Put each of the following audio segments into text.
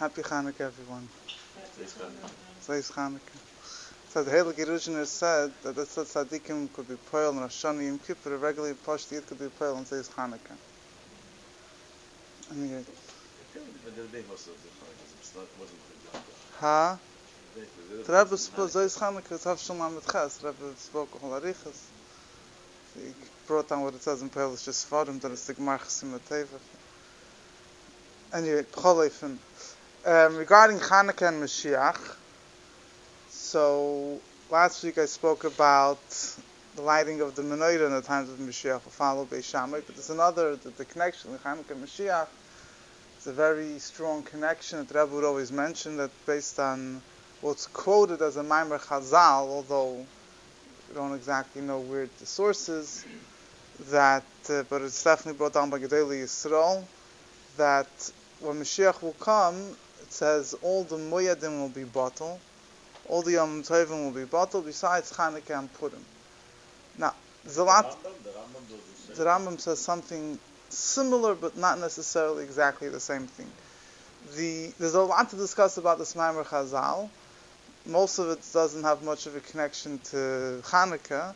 Happy Hanukkah, everyone. Today's Hanukkah. So the Heilige Yerushalayim said that the tzaddikim could be poil and Rosh Hashanah Yom Kippur, regularly Pashti Yid could be poil and today's Hanukkah. And yet, ha? The Rebbe spoke, today's Hanukkah is Havshul Lamed Ches. The Rebbe spoke of Arichas. He brought down what it says in Poil, it's just Farim, that it's the Gemar Chasim Tevach. Anyway, B'choleifin. Um, regarding Hanukkah and Mashiach, so last week I spoke about the lighting of the menorah in the times of Mashiach, followed by Shammai, but there's another, the, the connection with Hanukkah and Mashiach. It's a very strong connection that Rebbe would always mention that based on what's quoted as a Maimer Chazal, although we don't exactly know where the source is, that, uh, but it's definitely brought down by Gedolei Yisrael, that when Mashiach will come, it says all the Moyadim will be bottled, all the Yom Tovim will be bottled, besides Chanukah and Purim. Now, there's a lot. The Rambam says something similar, but not necessarily exactly the same thing. The, there's a lot to discuss about the Maimer Chazal. Most of it doesn't have much of a connection to Hanukkah,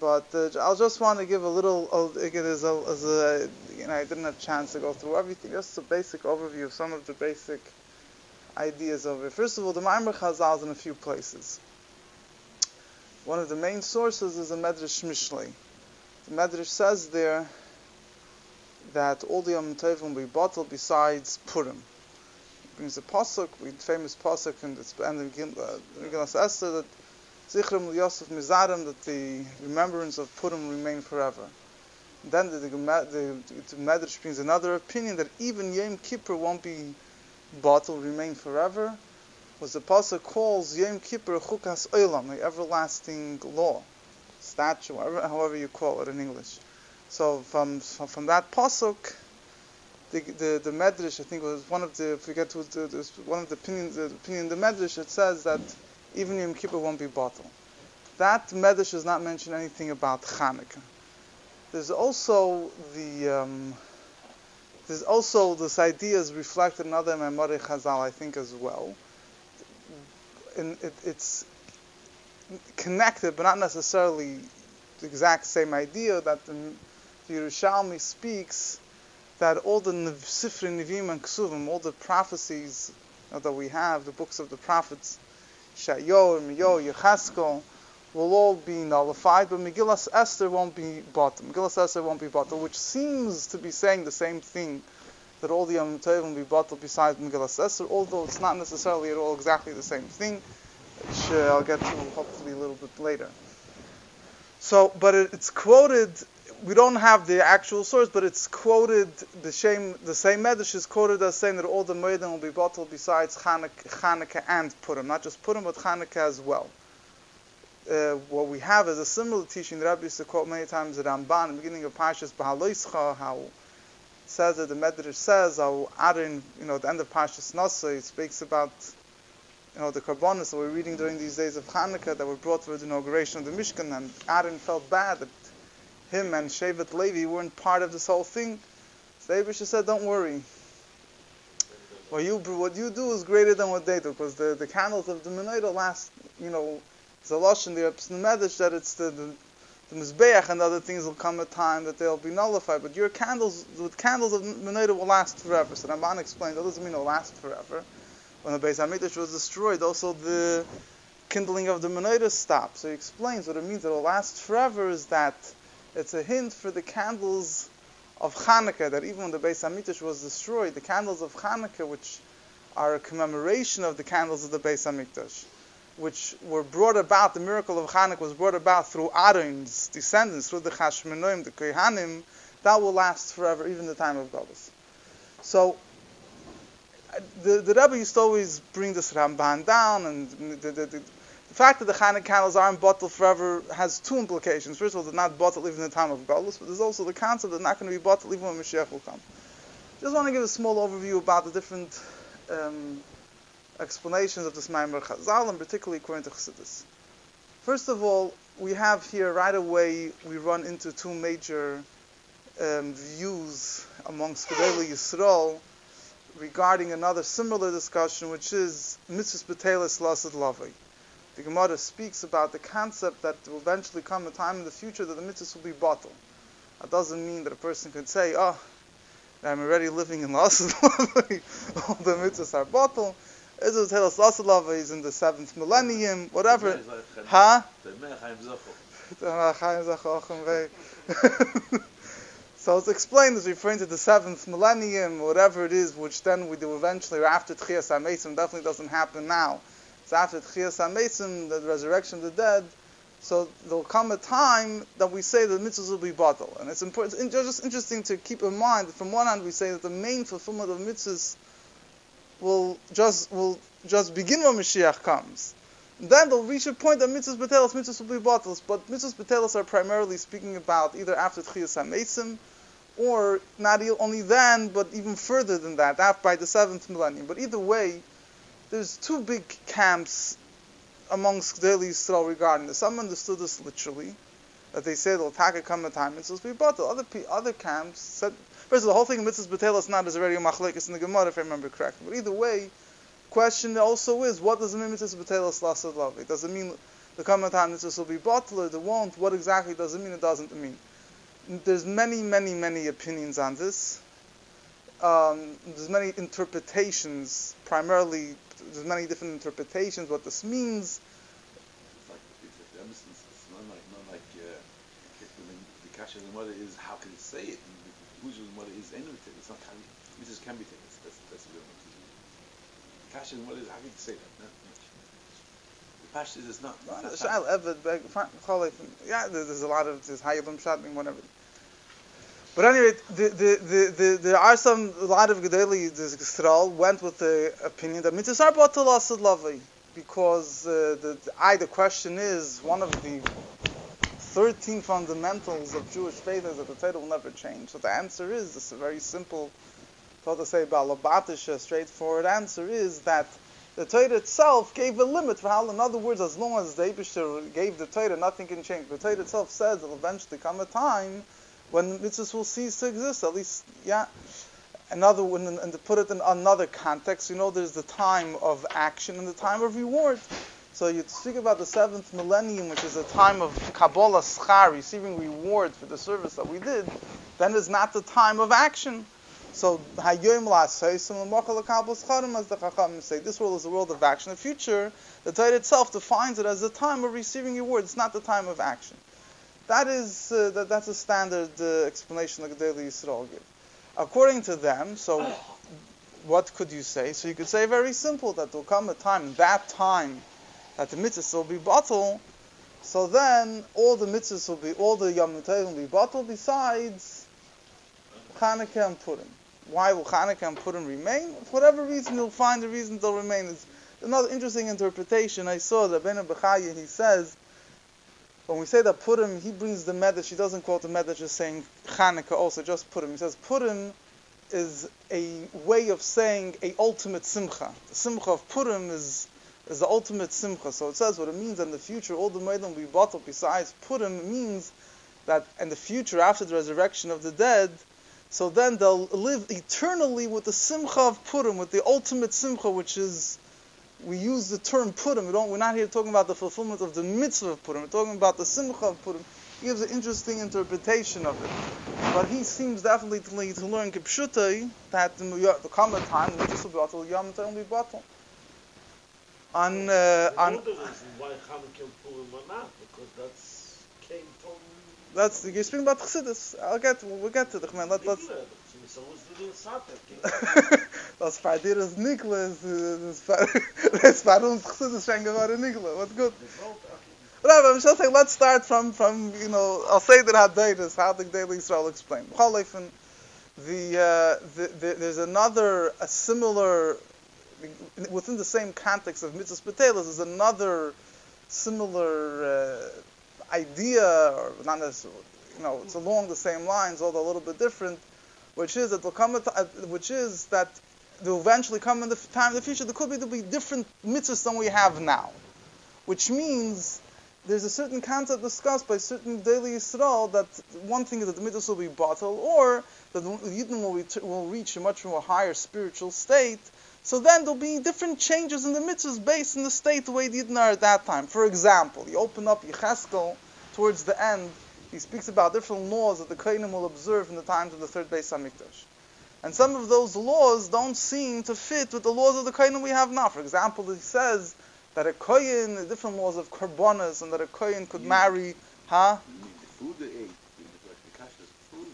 but uh, I'll just want to give a little, uh, again, as a, as a, you know, I didn't have a chance to go through everything, just a basic overview of some of the basic ideas of it. First of all, the Maimer Chazal is in a few places. One of the main sources is the Medrash Mishlei. The Medrash says there that all the Yom will be bottled besides Purim. It brings a pasuk, the famous pasuk in the end of Megillas Esther that Zichram Yosef Mizarim, that the remembrance of Purim remain forever. Then the, the, the, the Medrash brings another opinion that even Yom Kippur won't be bottled, remain forever. Was the pasuk calls Yom Kippur Chukas Olam, the everlasting law, statute, however, you call it in English. So from from, that pasuk, the, the the Medrash I think was one of the forget what the, one of the opinions the opinion the Medrash it says that even Yom Kippur won't be bottled. That Medrash does not mention anything about Chanukah. There's also the um, there's also this idea is reflected in other Memori Chazal I think as well. And it, it's connected, but not necessarily the exact same idea that the, the Yerushalmi speaks that all the Sifri Nivim and Ksuvim, all the prophecies that we have, the books of the prophets, Shayo, Miyo, Yecheskel, will all be nullified, but Megillas Esther won't be bottled. Megillas Esther won't be bottled, which seems to be saying the same thing that all the Yom will be bottled besides Megillas Esther, although it's not necessarily at all exactly the same thing, which uh, I'll get to hopefully a little bit later. So, but it, it's quoted. We don't have the actual source, but it's quoted. The same, the same medrash is quoted as saying that all the moedim will be bottled besides Chanukah and Purim, not just Purim, but Chanukah as well. Uh, what we have is a similar teaching that Rabbi used to quote many times at Ramban, in the beginning of Parshas Bahaloischa, how it says that the Medrash says how Aaron, you know, at the end of Parshas Nasa, it speaks about, you know, the karbonis that we're reading during these days of Hanukkah that were brought for the inauguration of the Mishkan, and Aaron felt bad that him and Shevet Levi weren't part of this whole thing. So Abisha said, don't worry. What you, what you do is greater than what they do, because the, the candles of the menorah last, you know, it's a losh in the Medrash that it's the, the, the Mizbeach and other things will come a time that they'll be nullified. But your candles, the candles of Menorah will last forever. So Ramban explained that doesn't mean it'll last forever. When the Beis Hamikdash was destroyed, also the kindling of the Menorah stopped. So he explains what it means that it'll last forever is that it's a hint for the candles of Hanukkah, that even when the Beis Hamikdash was destroyed, the candles of Hanukkah, which are a commemoration of the candles of the Beis Hamikdash, which were brought about, the miracle of Hanukkah was brought about through Aaron's descendants, through the Chashmonoim, the Kohanim, that will last forever, even the time of Golis. So, the, the Rebbe used to always bring this Ramban down, and the, the, the, the fact that the Hanukkah candles aren't bottled forever has two implications. First of all, they're not bottled even in the time of Golis, but there's also the concept that they're not going to be bottled even when Mashiach will come. Just want to give a small overview about the different um, explanations of this Maimer Chazal, and particularly according to Chassidus. First of all, we have here right away we run into two major um, views amongst Gedolei Yisrael regarding another similar discussion, which is mitzvah betelis lasad lavai. The Gemara speaks about the concept that will eventually come a time in the future that the mitzvahs will be bottled. That doesn't mean that a person can say, oh, I'm already living in lasad lavai, all the mitzvahs are bottled. Israel tells lasad lavai is in the seventh millennium, whatever. Huh? So it's explained as referring to the seventh millennium, whatever it is, which then we do eventually, or after Tchias HaMesim, definitely doesn't happen now. It's after Tchias HaMesim, the resurrection of the dead. So there'll come a time that we say the mitzvahs will be bottled. And it's important, it's just interesting to keep in mind that from one hand we say that the main fulfillment of mitzvahs will just, will just begin when Mashiach comes. Then they'll reach a point that mitzvahs betelos, mitzvahs will be bottles. But mitzvahs betelos are primarily speaking about either after Tchias HaMesim, or not only then, but even further than that, after by the seventh millennium. But either way, there's two big camps amongst daily Yisrael regarding this. Some understood this literally, that they said, "Well, taka come a time supposed to be bottle." Other other camps said, first of all, the whole thing of mitzvahs betelos not as already a machlekes in the Gemara, if I remember correctly. But either way, question also is, what does it mean mitzvahs betelos lasad lavi? Does it mean the coming time mitzvahs will be bottled the won't? What exactly does it mean? It doesn't mean there's many, many, many opinions on this. Um, there's many interpretations. Primarily, there's many different interpretations what this means. The kasha of the mother is how can it say it? Who's the mother is anything. It's not can Mrs. can be taken. That's that's what the kasha of the mother is how can you say that? Pashtus is not. Shal Eved, yeah, there's a lot of there's Hayyabim Shatmim, whatever. But anyway, the, the, the, the, there are some, a lot of Gedali, the Yisrael went with the opinion that mitzvahs are batal lavai, because uh, the, the, I, the question is, one of the 13 fundamentals of Jewish faith is that the Torah will never change. So the answer is, this is a very simple, so to say, balabatish, straightforward answer is that the Torah itself gave a limit for how, in other words, as long as the Abishter gave the Torah, nothing can change. The Torah itself says there will eventually come a time when mitzvahs will cease to exist. At least, yeah. Another and to put it in another context, you know, there's the time of action and the time of reward. So you speak about the seventh millennium, which is a time of Kabbalah schar, receiving reward for the service that we did. Then is not the time of action. So Hayyim Chadim, as the Chacham say, this world is a world of action. The future, the Torah itself defines it as the time of receiving reward. It's not the time of action. That is uh, that, that's a standard uh, explanation that the Daily Yisrael give. According to them, so what could you say? So you could say very simple that there will come a time, that time, that the mitzvahs will be bottled. So then all the mitzvahs will be, all the Yom will be bottled besides Chanukah and Purim. Why will Chanukah and Purim remain? For whatever reason, you'll find the reason they'll remain. It's another interesting interpretation. I saw that Ben Bechaya, he says, when we say that Purim, he brings the Medrash, he doesn't quote the Medrash as saying Chanukah also, just Purim. He says Purim is a way of saying a ultimate simcha. The simcha of Purim is is the ultimate simcha. So it says what it means in the future, all the Meidim will be bottled besides Purim means that in the future, after the resurrection of the dead, so then they'll live eternally with the simcha of Purim, with the ultimate simcha, which is we use the term Purim. We don't, we're not here talking about the fulfillment of the mitzvah of Purim. We're talking about the simcha of Purim. He gives an interesting interpretation of it. But he seems definitely to, learn Kipshutai that the, common time, the mitzvah will be Yom will be bottle. On, uh, on, the reason why Hanukkah and Purim are not, because that's came from that's you're speaking about Chassidus. I'll get we'll get to the man. Let, let's. Das Fadir ist Niklas, das war uns Chassidus schon geworden Niklas. What's good? But I'm just saying, let's start from, from you know, I'll say that Hadaitis, how the Daily Israel explain. The, uh, the, the, there's another, a similar, within the same context of mitzvahs Batelas, is another similar uh, idea, or not necessarily, you know, it's along the same lines, although a little bit different, which is that will come, which is that there will eventually come in the time in the future, there could be, be different mitzvahs than we have now, which means there's a certain concept discussed by certain daily Yisrael that one thing is that the mitzvahs will be bottled, or that the Yidden will, will reach a much more higher spiritual state. So then there'll be different changes in the mitzvahs based on the state the way the Yidden are at that time. For example, you open up Yecheskel towards the end, he speaks about different laws that the Kohanim will observe in the times of the third base Hamikdash. And some of those laws don't seem to fit with the laws of the Kohanim we have now. For example, he says that a Kohen, the different laws of Karbonas, and that a Kohen could marry, huh? The food they ate, the, the, the kashrus food.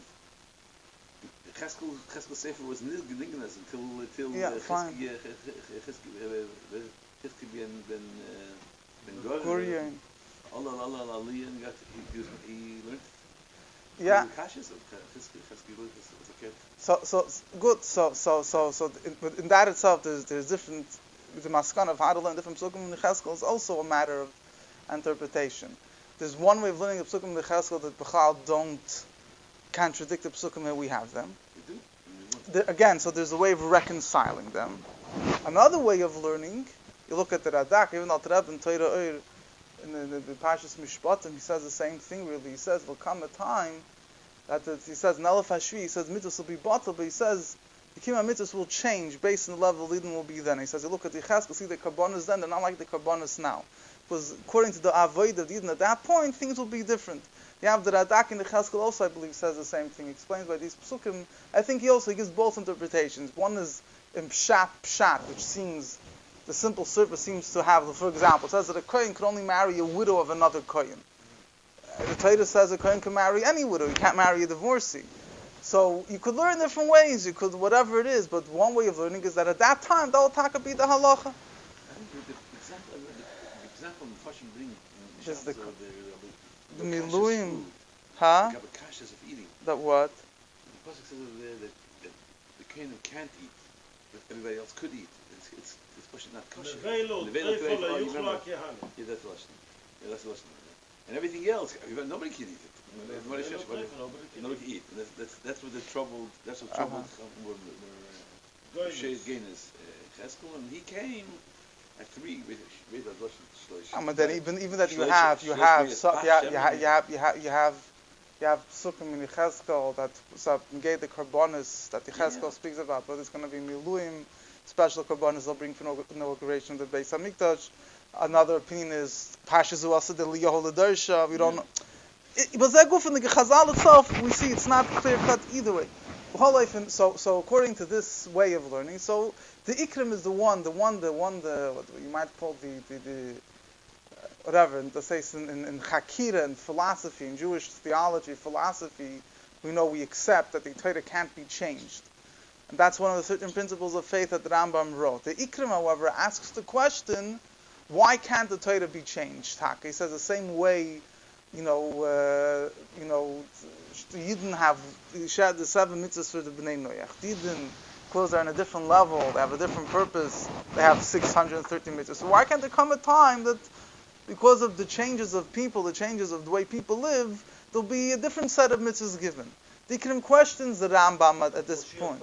The Cheskel, Cheskel Sefer was nignas until, until Yeah. Cheskel, Cheskel, ben, ben, uh, ben Gor, Allah, Allah, Allah, and got, he, he, learned Yeah. the kashrus of Cheskel, Cheskel learned as, as a kid. So, so good. So, so, so, so, in, in that itself, there's there's different. The maskan of how to learn different psukim in the is also a matter of interpretation. There's one way of learning the psukim in the that Bechal don't contradict the psukim that we have them. You do? And you want- The- again, so there's a way of reconciling them. Another way of learning, you look at the Radak, even Al Tarab and Torah in the, the, the Pashas Mishpatim, he says the same thing really. He says, there'll come a time that he says, Nelef Hashvi, he says, mitzvahs will be bottled, but he says, the Kima mitzvahs will change based on the level Eden will be then. He says, you look at the Cheskel, see the Karbonas then, they're not like the Karbonas now. Because according to the Avoid of Eden at that point, things will be different. The Radak in the Cheskel also, I believe, says the same thing. Explains by these psukim. I think he also gives both interpretations. One is in pshat pshat, which seems the simple surface seems to have. For example, it says that a kohen can only marry a widow of another kohen. The Torah says a kohen can marry any widow. He can't marry a divorcee. So you could learn different ways. You could whatever it is. But one way of learning is that at that time that will taka be the halacha. I think the, the example, the, example Mufashim bring in Just the Shabbos co- or the, the miluim. Huh? You have a kashrus of eating. That what? The pasuk says there that, that the Canaan can't eat, but everybody else could eat. It's it's it's pushing not kosher. Nevelo, Nevelo, Trefel, Trefel, you remember? Yeah, that's the lashon. Yeah, that's the lashon. And everything else, nobody can eat it. Nobody, Nevelo, nobody, nobody can eat. And that's that's that's what the troubled. That's what Uh-huh. troubled uh were were Goyim. Shade Gaines Cheskel, and he came Um, but then even even that you have you have you, have, you, have, you have you have you have you have psukim in Yecheskel that negate the karbonis that Yecheskel Yeah. speaks about, but it's going to be miluim, special karbonis they'll bring for inauguration of the Beis Hamikdash. Another opinion is Pashas Uasa de Liyahol Darsha. We don't But that go from the Chazal itself, we see it's not clear cut either way. So, so according to this way of learning, so the ikrim is the one, the one, the one, the what you might call the the, the uh, whatever. And let's say in, in, in Hakira and philosophy, in Jewish theology, philosophy, we know we accept that the Torah can't be changed. And that's one of the certain principles of faith that Rambam wrote. The Ikrim, however, asks the question, why can't the Torah be changed? He says the same way, you know, uh, you know, you didn't have the seven mitzvahs for the Bnei Noach. The Yidden, because they're on a different level, they have a different purpose, they have 630 mitzvahs. So why can't there come a time that, because of the changes of people, the changes of the way people live, there'll be a different set of mitzvahs given? The Ikrim questions the Rambam at, at this Moshiach point.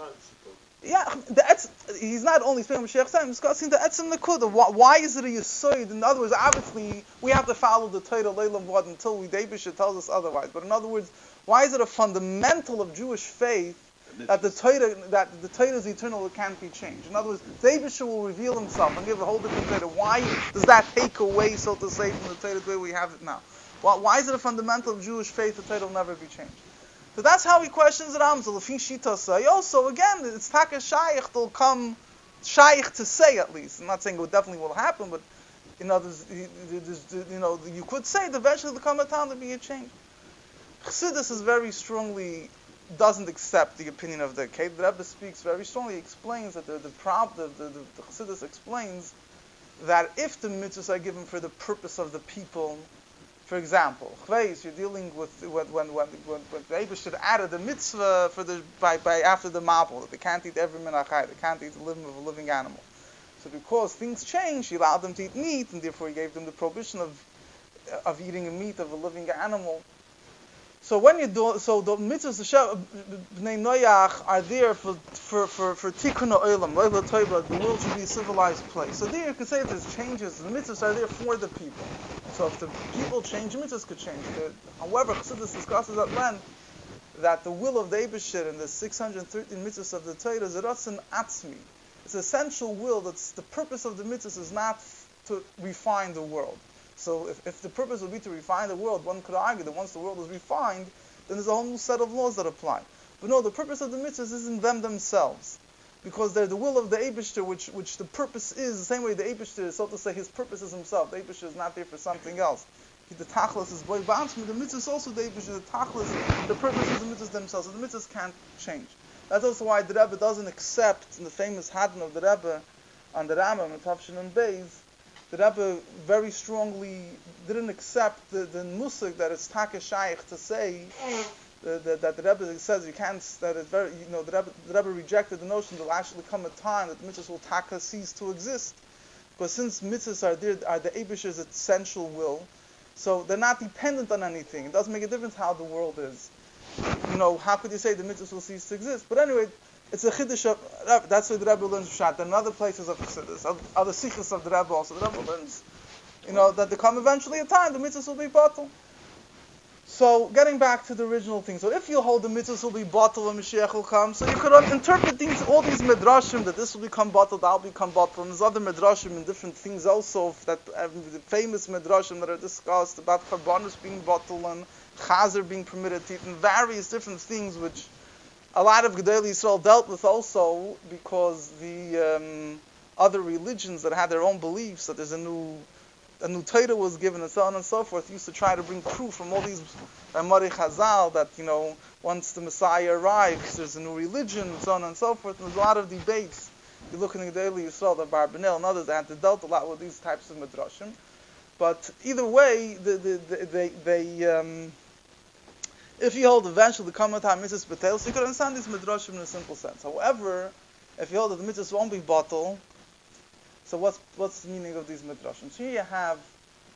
Yeah, the etz, he's not only speaking Sheikh Sam, he's discussing the etzim nekuda. Why, why is it a yisoid? In other words, obviously we have to follow the Torah leilam vad until we Daibisha tells us otherwise. But in other words, why is it a fundamental of Jewish faith that the Torah that the Torah is eternal, it can't be changed? In other words, Daibisha will reveal himself and give a whole different Torah. Why does that take away, so to say, from the Torah the way we have it now? Why, why is it a fundamental of Jewish faith the Torah will never be changed? So that's how he questions the Ramzal. Shita say. Also, again, it's Taka Shaykh. They'll come Shaykh to say at least. I'm not saying it definitely will happen, but there's, there's, you know, you could say that eventually there'll come a time to be a change. Chassidus is very strongly doesn't accept the opinion of the Kate. The Rebbe speaks very strongly. Explains that the the, prob, the, the, the, the Chassidus explains that if the mitzvahs are given for the purpose of the people, for example, chveis, you're dealing with when when when when, when the Rebbe should add the mitzvah for the by, by after the mapel that they can't eat every minachai, they can't eat the limb of a living animal. So because things changed, he allowed them to eat meat, and therefore he gave them the prohibition of of eating meat of a living animal. So when you do, so the mitzvahs Bnei Noach are there for for for tikkun olam. The world should be a civilized place. So there you could say if there's changes, the mitzvahs are there for the people. So if the people change, the mitzvahs could change. However, Chassidus discusses at length that the will of the Eibishter and the 613 mitzvahs of the Torah is ratzon atzmi. It's essential will. That's the purpose of the mitzvahs is not to refine the world. So if, if the purpose would be to refine the world, one could argue that once the world is refined, then there's a whole new set of laws that apply. But no, the purpose of the mitzvahs isn't them themselves. Because they're the will of the Abishter, which, which the purpose is, the same way the Abishter is, so to say, his purpose is himself. The Abishter is not there for something else. The Tachlis is boy Bansmi, the mitzvahs is also the Abishter, the Tachlis, the purpose is the mitzvahs themselves. So the mitzvahs can't change. That's also why the Rebbe doesn't accept in the famous Hadron of the Rebbe on the Rambam and Tavshin and Beis the Rebbe very strongly didn't accept the, the musik that it's taka shaykh to say that, that, the Rebbe says you can't that it's very you know the Rebbe, the Rebbe rejected the notion there will actually come a time that the mitzvahs will taka cease to exist. Because since mitzvahs are there are the Abish's essential will so they're not dependent on anything. It doesn't make a difference how the world is. You know how could you say the mitzvahs will cease to exist? But anyway it's a chiddush of That's why the Rebbe learns Pshat. And other places of Chassidus, other sikhs of the Rebbe also. The Rebbe learns, you know, that there come eventually a time the mitzvahs will be bottled. So getting back to the original thing. So if you hold the mitzvahs will be bottled when Mashiach will come, so you could interpret things, all these midrashim that this will become bottled, that will become bottled. And there's other midrashim and different things also that um, the famous midrashim that are discussed about karbanis being bottled and chazer being permitted to eat and various different things which a lot of Gedolei Yisrael dealt with also because the um, other religions that had their own beliefs that there's a new a new Torah was given and so on and so forth used to try to bring proof from all these Amari Chazal that you know once the Messiah arrives there's a new religion and so on and so forth. And there's a lot of debates. You look in the Gedolei Yisrael the Barbanel and others that had dealt a lot with these types of midrashim. But either way the, the, the, they they um, if you hold eventually the Kamat HaMitzvahs Betel, so you could understand these Midrashim in a simple sense. However, if you hold that the Mitzvahs won't be bottled, so what's what's the meaning of these Midrashim? So here you have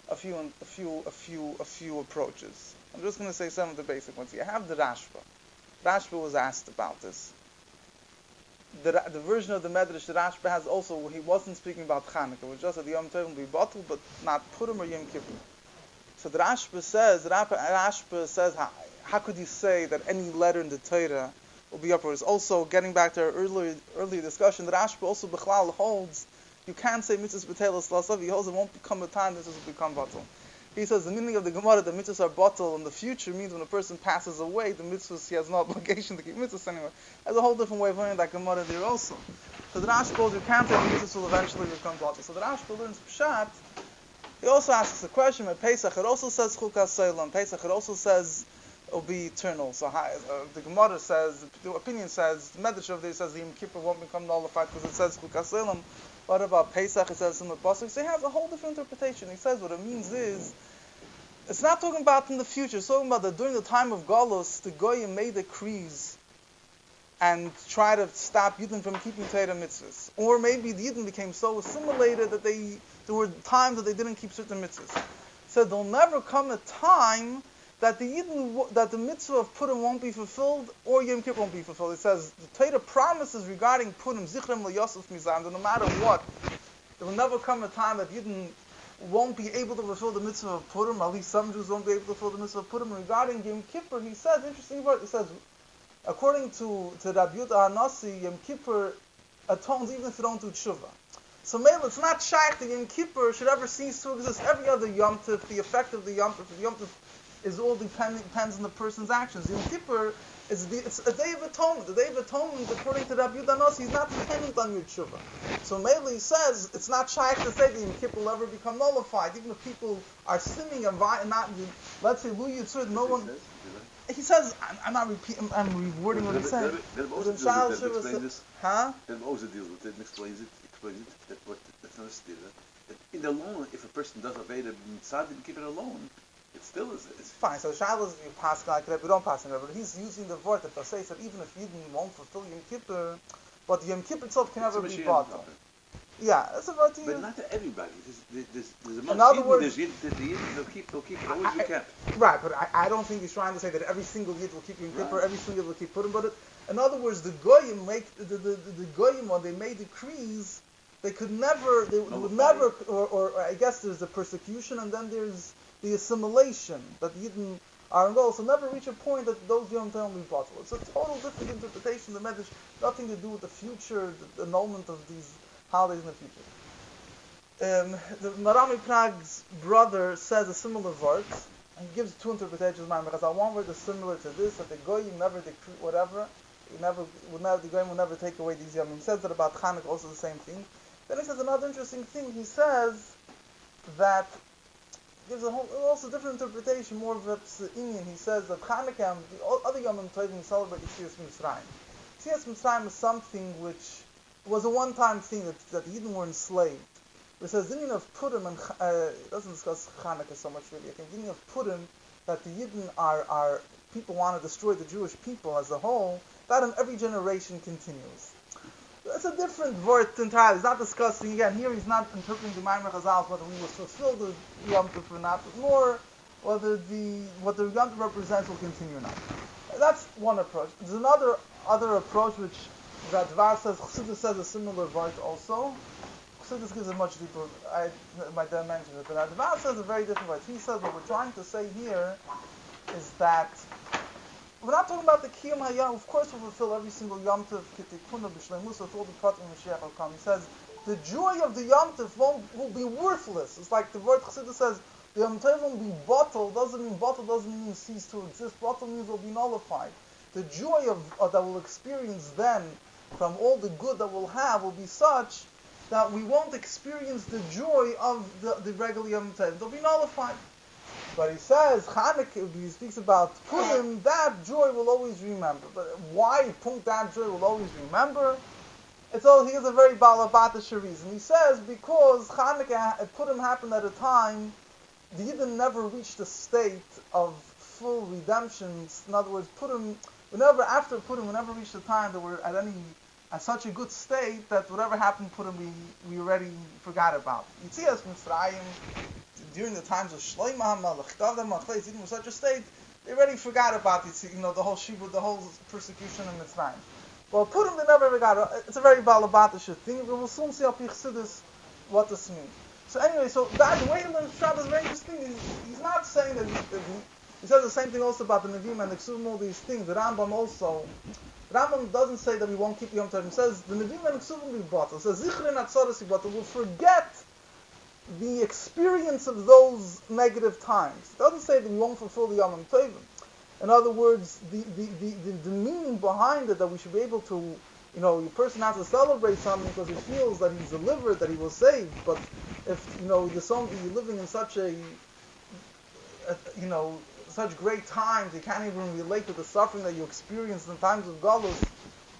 a few a few a few a few approaches. I'm just going to say some of the basic ones. You have the Rashba. Rashba was asked about this. The, the version of the Medrash that Rashba has also, he wasn't speaking about. It was just that the Yom Tov will be bottled, but not Purim or Yom Kippur. So the Rashba says, Rashba says, how, could you say that any letter in the Torah will be upwards? Also, getting back to our earlier earlier discussion, that Rashba also Bechlal holds you can't say mitzvahs b'telas lasav. He holds it won't become a time mitzvahs will become batal. He says the meaning of the Gemara that mitzvahs are batal in the future means when a person passes away, the mitzvahs he has no obligation to keep mitzvahs anymore. There's a whole different way of learning that Gemara there also. So the Rashba holds you can't say the mitzvahs will eventually become batal. So the Rashba learns pshat. He also asks a question at Pesach. It also says chukas soilam. Pesach. It also says will be eternal. So uh, the Gemara says, the opinion says, the Medrash of this says the Yom Kippur won't become nullified because it says Chukas Elam. What about Pesach? It says in the Pasuk. So he has a whole different interpretation. He says what it means is, it's not talking about in the future. It's talking about that during the time of Galus, the Goyim made decrees and try to stop Yidden from keeping Torah mitzvahs. Or maybe the Yidden became so assimilated that they there were times that they didn't keep certain mitzvahs. So there'll never come a time that the Yidden, that the mitzvah of Purim won't be fulfilled or Yom Kippur won't be fulfilled. It says the Torah promises regarding Purim, Zichrem Yosef Mizam, that no matter what, there will never come a time that Yidden won't be able to fulfill the mitzvah of Purim. At least some Jews won't be able to fulfill the mitzvah of Purim. Regarding Yom Kippur, he says, interesting word, he says, according to, to Rabbi Yudah Hanasi, Yom Kippur atones even if you don't do tshuva. So Mela, it's not shaykh that Yom Kippur should ever cease to exist. Every other Yom Tif, the effect of the Yom Tif, the Yom Tif is all depending depends on the person's actions. Yom Kippur is the, it's a day of atonement. The day of atonement, according to Rabbi Yudah he's not dependent on your tshuva. So Mela says it's not shaykh to say that Yom Kippur will ever become nullified, even if people are sinning and vi- not. Let's say Lu Yitzur, no one. He says, I'm, I'm not repeating. I'm rewording what he said. Then in deals with Shiva explains. Huh? Then deals with it and explains it, explains it, that what, that's not a stira. In the alone, if a person does Aveda Mitzad keep it alone, it still is, it's Fine. So Shiloh is you pass like that. We don't pass like that. But he's using the word that says that even if Yidden won't fulfill Yom Kippur, but Yom Kippur itself can it's never be bought. Yeah, that's about to But not to everybody. There's, there's, there's a In other Yidden, words- there's Yidden, the, the Yidden, they'll keep, they'll keep, always I- kept. Right, but I, I don't think he's trying to say that every single yid will keep Yom Kippur, Right. every single yid will keep Purim. But it, in other words, the goyim make the the, the, the goyim when they made decrees, they could never, they oh, would Nullify never, or, or, or I guess there's the persecution and then there's the assimilation that Yidden are involved. So never reach a point that those Yom Tov will be possible. It's a total different interpretation. The Medrash, nothing to do with the future, the annulment of these holidays in the future. Um, the Marami Prag's brother says a similar and he gives two interpretations. Man, because one word is similar to this, that the goyim never decree whatever, never would never the goyim will never take away these yamim. He says that about Chanukah also the same thing. Then he says another interesting thing. He says that gives a whole also different interpretation, more of a Indian. He says that Chanukah, and the other Yom Tovim celebrate Yitzias Mitzrayim. Yitzias Mitzrayim is something which was a one-time thing that that the Yidden were enslaved. It says the meaning of Purim and uh, doesn't discuss Hanukkah so much really. I think the meaning of Purim that the Yidden are are people want to destroy the Jewish people as a whole. That in every generation continues. It's a different word entirely. It's not discussing again here. He's not interpreting the Maimer Chazal whether we will fulfill the Yom Tov or not, more whether the what the Yom Tov represents will continue or not. That's one approach. There's another other approach which Radvaz says. Chassidus says a similar word also. Chassidus gives a much deeper. I my dad mentioned it, but Radvaz says a very different word. He says what we're trying to say here is that we're not talking about the Kiyam Hayom. Of course, we'll fulfill every single Yom Tov Kitikuna B'Shleimus with all the Pratim Mashiach come. He says the joy of the Yom Tov won't, will be worthless. It's like the word Chassidus says the Yom Tov will be bottled. Doesn't mean bottled doesn't mean cease to exist. Bottled means will be nullified. The joy of uh, that we'll experience then from all the good that we'll have will be such that we won't experience the joy of the, the regular Yom Tov. They'll be nullified. But he says, Hanukkah, he speaks about Purim, that joy will always remember. But why Purim, that joy will always remember? It's all, he has a very balabatish reason. He says, because Hanukkah, Purim happened at a time, the Yidden never reached a state of full redemption. In other words, Purim, whenever, after Purim, we never reached a time that we're at any, at such a good state that whatever happened Purim, we, we already forgot about. Yitzias Mitzrayim, during the times of Shlomo HaMelech, David even such a state, they already forgot about you know, the whole Shibud, the whole persecution in Mitzrayim. Well, Purim, they never forgot. It's a very balabatish thing. We will soon see up Chassidus what this means. So anyway, so that the way he learns Shabbos is very interesting. He's, he's not saying that he, that he, he says the same thing also about the Nevi'im and the Ksuvim, all these things. The Rambam also, Rambam doesn't say that we won't keep Yom Tov. He says the Nevi'im and the Ksuvim will be bought. He says Zichrin Atzoros We'll forget the experience of those negative times. It doesn't say that we won't fulfill the Yom Tovim. In other words, the, the, the, the, meaning behind it that we should be able to, you know, a person has to celebrate something because he feels that he's delivered, that he was saved. But if, you know, you're, some, you're living in such a, a, you know, such great times, you can't even relate to the suffering that you experienced in times of Galus.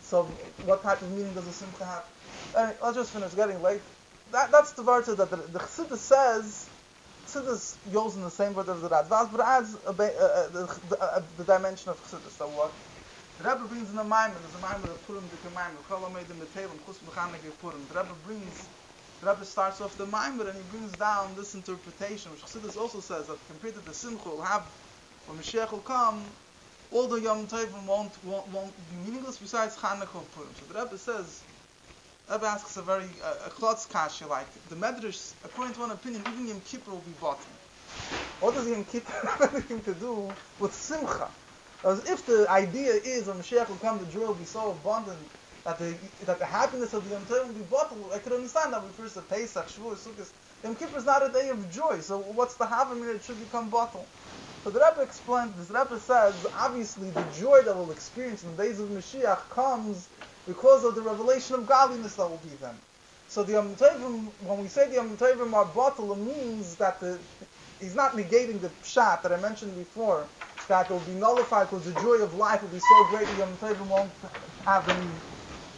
So what type of meaning does this seem to have? Anyway, let's just finish, getting late. That, that's the verse that the, the Chassidus says, Chassidus goes in the same word as the Radvaz, but adds a, uh, the, the, the dimension of Chassidus. So what? The Rebbe brings in the Maimon, there's a Maimon of Purim, the Maimon, Kol made in the table, and Chus Mechanik Purim. The Rebbe brings, the Rebbe starts off the Maimon and he brings down this interpretation, which Chassidus also says that compared to the Simcha, will have, when Mashiach will come, all the Yom Tovim won't, won't, won't be meaningless besides Chanukah Purim. So the Rebbe says, Rebbe asks a very, uh, a klotz kasha, like, the Medrash, according to one opinion, even Yom Kippur will be bottom. What does Yom Kippur have anything to do with Simcha? As if the idea is when Mashiach will come, the joy will be so abundant that the that the happiness of the Yom Tov will be bottled. I could understand that refers to Pesach, Shavuot, Sukkot. Yom Kippur is not a day of joy, so what's the Havamir? It should become bottled. So the Rebbe explains, this Rebbe says, obviously the joy that we'll experience in the days of Mashiach comes because of the revelation of godliness that will be then. So the Yom Tovim, when we say the Yom Tovim are bottled, it means that the, he's not negating the pshat that I mentioned before, that it will be nullified because the joy of life will be so great that Yom Tovim won't have any,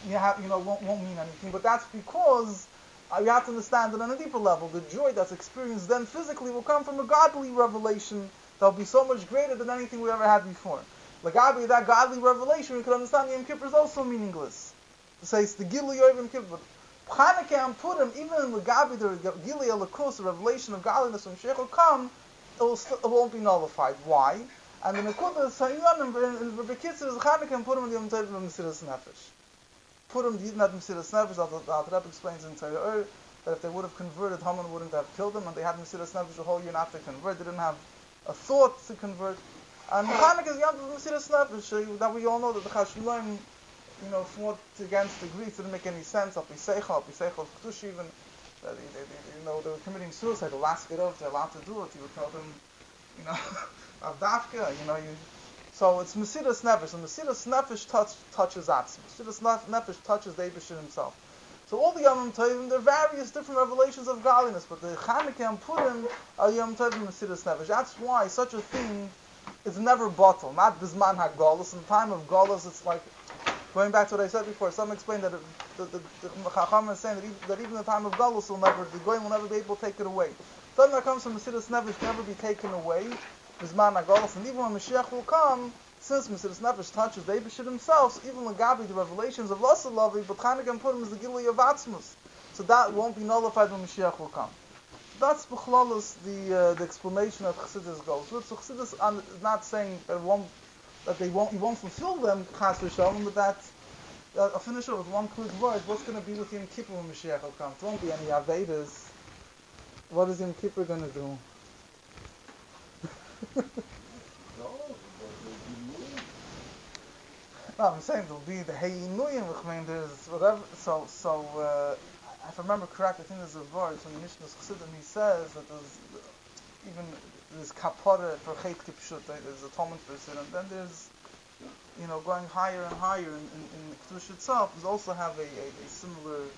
you, have, you know, won't, won't mean anything. But that's because uh, you have to understand that on a deeper level, the joy that's experienced then physically will come from a godly revelation that will be so much greater than anything we ever had before. Lagabi, that godly revelation, we can understand the Yom Kippur is also meaningless. To say it's the Gilu Yom Kippur. Chanukah and Purim, even in Lagabi, the Gilead Lakus, the revelation of godliness from Mashiach will come, it, will st- it won't be nullified. Why? And the is Sayyunim, in Rabbi Kitzur, is Chanukah and Purim, and Yom Tov, and Mesiras Nefesh. Purim, the Yidin had Mesiras Nefesh, the Alter explains in Torah that if they would have converted, Haman wouldn't have killed them, and they had Mesiras Nefesh the whole year to convert. They didn't have a thought to convert. And Chanukah is Yom Tov Mesiras Nefesh, that we all know that the Chashmonaim, you know, fought against the Greeks. Didn't make any sense. Al Piseichel, Al Piseichel Ketush even, that they, they, they, you know, they were committing suicide. The last get off, they're allowed to do it. You would tell them, you know, Avdavka, you know, you. So it's Mesiras Nefesh, and Mesiras Nefesh touch, touches Atzma. Mesiras Nefesh touches the Abishter himself. So all the Yom Tovim, there are various different revelations of godliness, but the Chanukah and Purim are Yom Tovim Mesiras Nefesh. That's why such a thing is never bottle, not Bisman HaGolus. In the time of Golus, it's like Going back to what I said before, some explain that the, the, the Chacham is saying that even, that even the time of Galus will never, the Goyim will never be able to take it away. Something that comes from Mesiras Nefesh can never be taken away, Bisman HaGolus, and even when Mashiach will come, since Mesiras Nefesh touches the Abishter himself, so even Lagabi, the revelations of Lasalavi, but Chanukah put Purim is the Gilui of Atzmus. So that won't be nullified when Mashiach will come. That's B'chlalis, the, uh, the explanation of Chassidus goes. So Chassidus is not saying that that they won't, he won't fulfill them, chas v'shalom, but that, uh, I'll finish it with one quick word. What's going to be with Yom Kippur when Mashiach will come? There won't be any Avedas. What is Yom Kippur going to do? no, I'm saying there'll be the Heyinuyim, I mean, there's whatever, so, so, uh, if I remember correctly, I think there's a verse when Mishnah's Chassidim, he says that there's, even there's kapara for chet kipshut, there's atonement for sin, and then there's, you know, going higher and higher in, in, in the itself, we also have a, a, a similar